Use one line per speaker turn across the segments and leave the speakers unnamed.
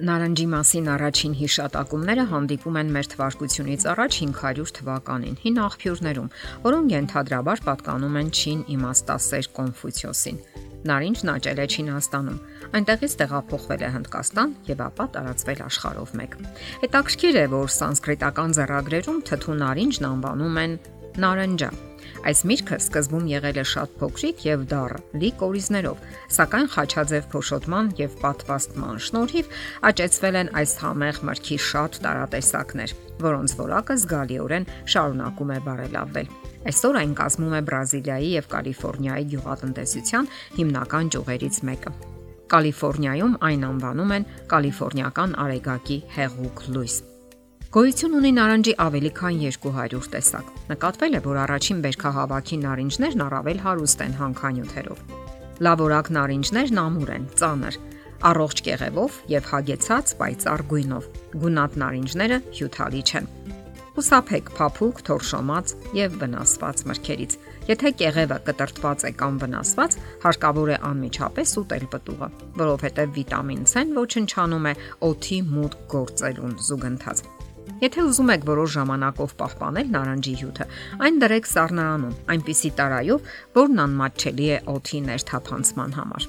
Նարնջի մասին առաջին հիշատակումները հանդիպում են մեր թվարկությունից առաջ 500 թվականին հին աղբյուրներում, որոնք ենթադրաբար պատկանում են Չին իմաստասեր Կոնֆուցիոսին։ Նարինջն աճել է Չինաստանում։ Այնտեղից տեղափոխվել է Հնդկաստան եւ ապա տարածվել աշխարհով մեկ։ Հետաքրքիր է, որ սանսկրիտական ձեռագրերում թթու նարինջն անվանում են նարնջա Այս միրգը սկզբում եղել է շատ փոքրիկ եւ դառը, լի կորիզներով, սակայն խաչաձև փոշոտման եւ պատվաստման շնորհիվ աճեցվել են այս համեղ մրգի շատ տարատեսակներ, որոնց որակը զգալիորեն շարունակում է բարելավվել։ Այսօր այն կազմում է Բրազիլիայի եւ Կալիֆոռնիայի գյուղատնտեսության հիմնական ճյուղերից մեկը։ Կալիֆոռնիայում այն անվանում են Կալիֆոռնիական արեգակի հեղուկ լույս։ Գոյություն ունի նարնջի ավելի քան 200 տեսակ։ Նկատվել է, որ առաջին βέρքահավաքի նարինջներն առավել հարուստ են հանքանյութերով։ Լավորակ նարինջներն ամուր են, ծանր, առողջ կեղևով եւ հագեցած պայծառ գույնով։ Գունատ նարինջները հյութալի չեն։ Խուսափեք փափուկ, թորշոմած եւ վնասված մրգերից։ Եթե կեղևը կտրտված է կամ վնասված, հարկավոր է անմիջապես ուտել պտուղը, որովհետեւ վիտամին C-ն ոչնչանում է օթի մուտք գործելուն զուգընթաց։ Եթե ուզում եք որոշ ժամանակով պահպանել նարնջի հյութը, այն դրեք սառնարանում, այնպիսի տարայով, որն անմատչելի է օթի ներթափանցման համար։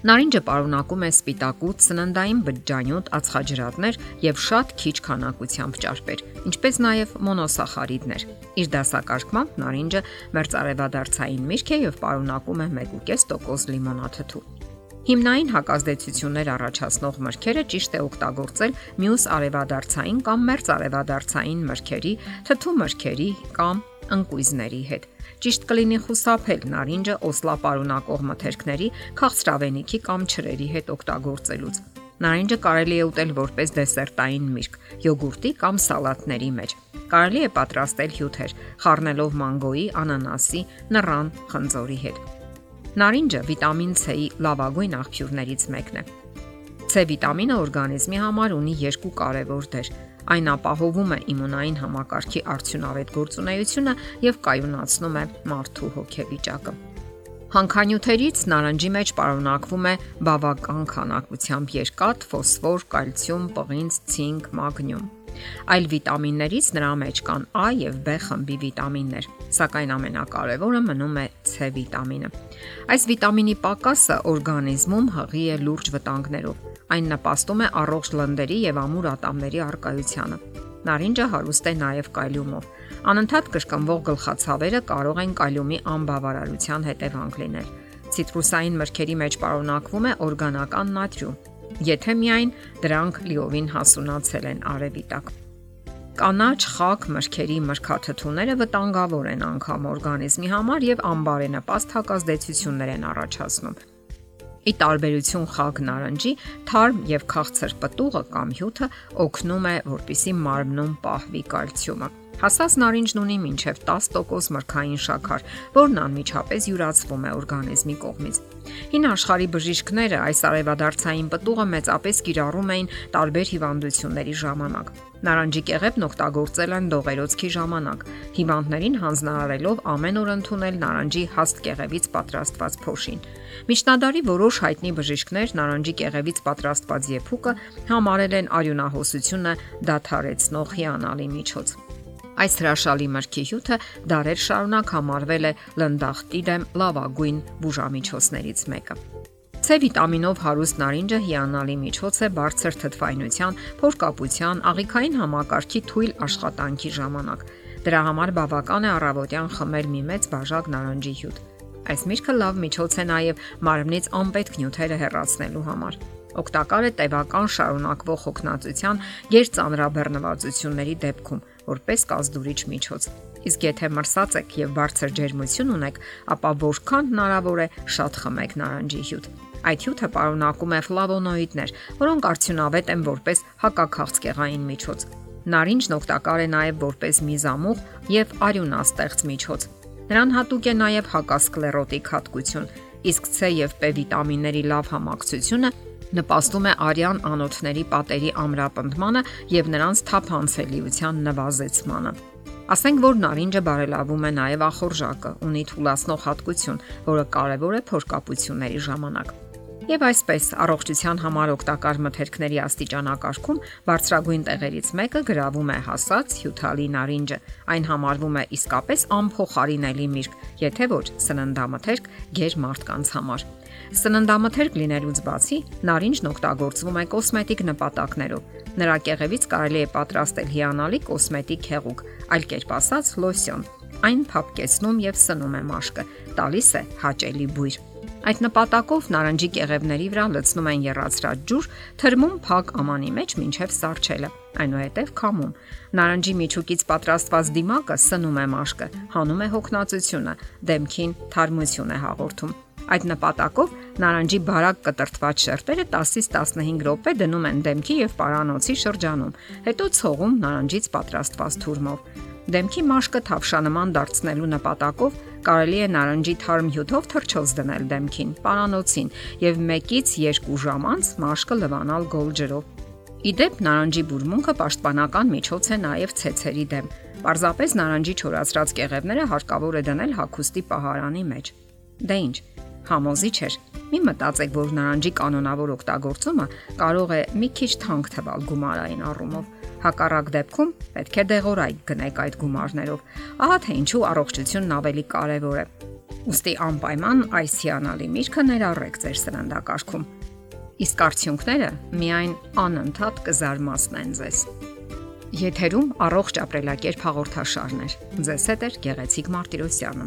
Նարինջը պարունակում է սպիտակուց, սննդային բջջանյութ, ածխաջրատներ եւ շատ քիչ քանակությամբ ճարպեր, ինչպես նաեւ մոնոսախարիդներ։ Իր դասակարգմամբ նարինջը մերձարևադարձային միրգ է եւ պարունակում է 1.5% լիմոնաթթու։ Հիմնային հակազդեցություններ առաջացնող մրգերը ճիշտ է օգտագործել մյուս արևադարձային կամ մերձ արևադարձային մրգերի, թթու մրգերի կամ ընկույզների հետ։ Ճիշտ կլինի խուսափել նարինջը օսլապարունակող մթերքների, քաղցրավենիքի կամ չրերի հետ օգտագործելուց։ Նարինջը կարելի է ուտել որպես դեսերտային միրգ, յոգուրտի կամ սալատների մեջ։ Կարելի է պատրաստել հյութեր, խառնելով մանգոյի, անանասի, նռան, խնձորի հետ։ Նարինջը վիտամին C-ի լավագույն աղբյուրներից մեկն է։ C վիտամինը օրգանիզմի համար ունի երկու կարևոր դեր։ Այն ապահովում է իմունային համակարգի արդյունավետ գործունեությունը եւ կայունացնում է մարդու հոգեվիճակը։ Հանքանյութերից նարնջի մեջ պարունակվում է բավական քանակությամբ երկաթ, ֆոսֆոր, կալցիում, պղինձ, ցինկ, մագնիում։ Այլ վիտամիններից նրա մեջ կան A եւ B խմբի վիտամիններ, սակայն ամենակարևորը մնում է C վիտամինը։ Այս վիտամինի պակասը օրգանիզմում հղի է լուրջ վտանգներով։ Այն նպաստում է առողջ լնդերի եւ ամուր ատամների արկայությանը։ Նարինջը հարուստ է նաև կալիումով։ Անընդհատ կրկնվող գլխացավերը կարող են կալիումի անբավարարության հետևանք լինել։ Ցիտրուսային մրգերի մեջ պարունակվում է օրգանական նատրիում, եթե միայն դրանք լիովին հասունացել են արևի տակ։ Կանաչ խակ մրգերի մրգաթթուները վտանգավոր են անգամ օրգանիզմի համար եւ անբարենպաստ հակազդեցություններ են առաջացնում։ Ի տարբերություն խակ նարնջի, թարմ եւ քաղցր պտուղը կամ հյութը օգնում է, որպիսի մարմնում պահվի կալցիումը։ Հասած նարինջն ունի մինչև 10% մրգային շաքար, որն անմիջապես յուրացվում է օրգանիզմի կողմից։ Հին աշխարհի բժիշկները այս արևադարձային պտուղը մեծապես կիրառում էին տարբեր հիվանդությունների ժամանակ։ Նարնջի կեղևն օգտագործել են դողերոցքի ժամանակ, հիվանդներին հանձնարարելով ամեն օր ընդունել նարնջի հաստ կեղևից պատրաստված փոշին։ Միջնադարի որոշ հայտնի բժիշկներ նարնջի կեղևից պատրաստված եփուկը համարել են արյունահոսությունը դադարեցնող հիանալի միջոց։ Այս հրաշալի մրգի հյութը դարեր շարունակ համարվել է լնդախտի դեմ լավագույն բուժամիջոցներից մեկը։ C վիտամինով հարուստ նարինջը հիանալի միջոց է բարձր թթվայնության, փորկապության, աղիքային համակարգի թույլ աշխատանքի ժամանակ։ Դրա համար բավական է առավոտյան խմել մի մեծ բաժակ նարնջի հյութ։ Այս միրգը լավ միջոց է նաև մարմնից անպետք նյութերը հեռացնելու համար։ Օգտակար է տևական շարունակվող հոգնածության երծանրաբեռնվածությունների դեպքում, որպես կազդուրիչ միջոց։ Իսկ եթե մրսած եք եւ բարձր ջերմություն ունեք, ապա որքան հնարավոր է շատ խմեք նարնջի հյութ։ Այդ հյութը պարունակում է ֆլավոնոիդներ, որոնք արդյունավետ են որպես հակաքաղցկեղային միջոց։ Նարինջն օգտակար է նաև որպես միզամուղ եւ արյունաստեղծ միջոց։ Նրան հատուկ է նաև հակասկլերոտիկ հատկություն, իսկ C եւ P վիտամինների լավ համակցությունը նպաստում է արյան անոթների պատերի ամրապնդմանը եւ նրանց թափանցելիության նվազեցմանը։ Ասենք որ նարինջը բարելավում է նաև ախորժակը, ունի թուլացնող հատկություն, որը կարևոր է փորկապությունների ժամանակ։ Եվ այսպես առողջության համար օգտակար մթերքների աստիճանակարգում բարձրագույն տեղերից մեկը գրավում է հասած հյութալի նարինջը։ Այն համարվում է իսկապես անփոխարինելի միրգ, եթե ոչ սննդամթերք ģեր մարդկանց համար։ Սննդամթերք լինելուց բացի նարինջն օգտագործվում է կոսմետիկ նպատակներով։ Նրա կեղևից կարելի է պատրաստել հիանալի կոսմետիկ հեղուկ, այլ կերպ ասած լոսյոն։ Այն փափկեցնում եւ սնում է մաշկը, տալիս է հաճելի բույր։ Այդ նպատակով նարնջի կեղևների վրա լցնում են երացրած ջուր, թրմում փակ ամանի մեջ մինչև սարճելը։ Այնուհետև քամում։ Նարնջի միջուկից պատրաստված դիմակը սնում է մաշկը, հանում է հոգնածությունը, դեմքին թարմություն է հաղորդում։ Այդ նպատակով նարնջի բարակ կտրտված շերտերը 10-ից 15 րոպե դնում են դեմքի եւ պարանոցի շրջանում, հետո ցողում նարնջից պատրաստված թուրմով։ Դեմքի մաշկը թավշանման դարձնելու նպատակով կարելի է նարնջի թարմ հյութով թրջոց դնել դեմքին, պարանոցին եւ 1-ից 2 ժամ անց մաշկը լվանալ գոլ ջրով։ Իդեպ նարնջի բուրմունքը պաշտպանական միջոց է նաև ցեցերի դեմ։ Պարզապես նարնջի չորացրած կեղևները հարկավոր է դնել հագուստի պահարանի մեջ։ Դե ի՞նչ, համոզիչ էր։ Մի մտածեք, որ նարնջի կանոնավոր օգտագործումը կարող է մի քիչ թանկ թվալ գումարային առումով Հակառակ դեպքում պետք է դեղորայք գնեք այդ գումարներով։ Ահա թե ինչու առողջությունն ավելի կարևոր է։ Ոստի անպայման այս հիանալի միրգը ներառեք ձեր սննդակարգում։ Իսկ արդյունքները միայն անընդհատ կզարմացնեն ձեզ։ Եթերում առողջ ապրելակերպ հաղորդաշարներ։ Ձեզ հետ է Գեղեցիկ Մարտիրոսյանը։